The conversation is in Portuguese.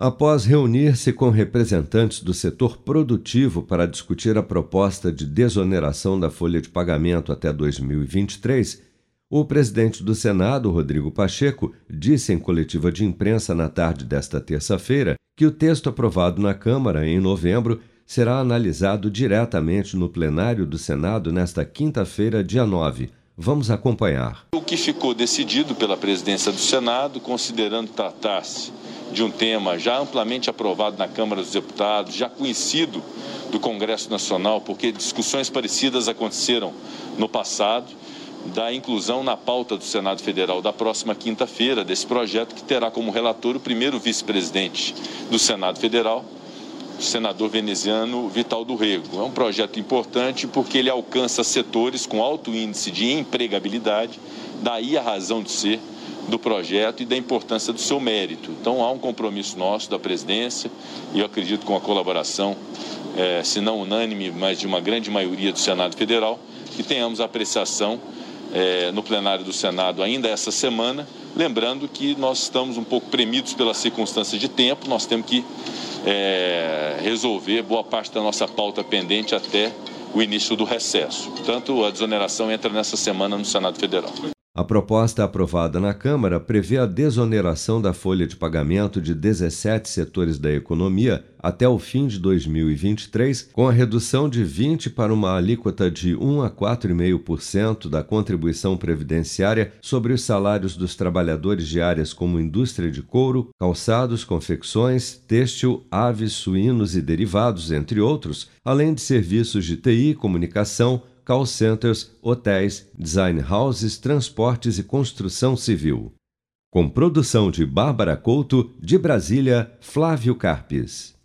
Após reunir-se com representantes do setor produtivo para discutir a proposta de desoneração da folha de pagamento até 2023, o presidente do Senado, Rodrigo Pacheco, disse em coletiva de imprensa na tarde desta terça-feira que o texto aprovado na Câmara em novembro será analisado diretamente no plenário do Senado nesta quinta-feira, dia 9. Vamos acompanhar. O que ficou decidido pela presidência do Senado, considerando tratar-se de um tema já amplamente aprovado na Câmara dos Deputados, já conhecido do Congresso Nacional, porque discussões parecidas aconteceram no passado, da inclusão na pauta do Senado Federal da próxima quinta-feira desse projeto, que terá como relator o primeiro vice-presidente do Senado Federal, o senador veneziano Vital do Rego. É um projeto importante porque ele alcança setores com alto índice de empregabilidade, daí a razão de ser do projeto e da importância do seu mérito. Então há um compromisso nosso da presidência e eu acredito com a colaboração, é, se não unânime, mas de uma grande maioria do Senado Federal, que tenhamos apreciação é, no plenário do Senado ainda essa semana, lembrando que nós estamos um pouco premidos pela circunstância de tempo, nós temos que é, resolver boa parte da nossa pauta pendente até o início do recesso. Portanto, a desoneração entra nessa semana no Senado Federal. A proposta aprovada na Câmara prevê a desoneração da folha de pagamento de 17 setores da economia até o fim de 2023, com a redução de 20 para uma alíquota de 1 a 4,5% da contribuição previdenciária sobre os salários dos trabalhadores de áreas como indústria de couro, calçados, confecções, têxtil, aves, suínos e derivados, entre outros, além de serviços de TI, comunicação, call centers, hotéis, design houses, transportes e construção civil. Com produção de Bárbara Couto, de Brasília, Flávio Carpes.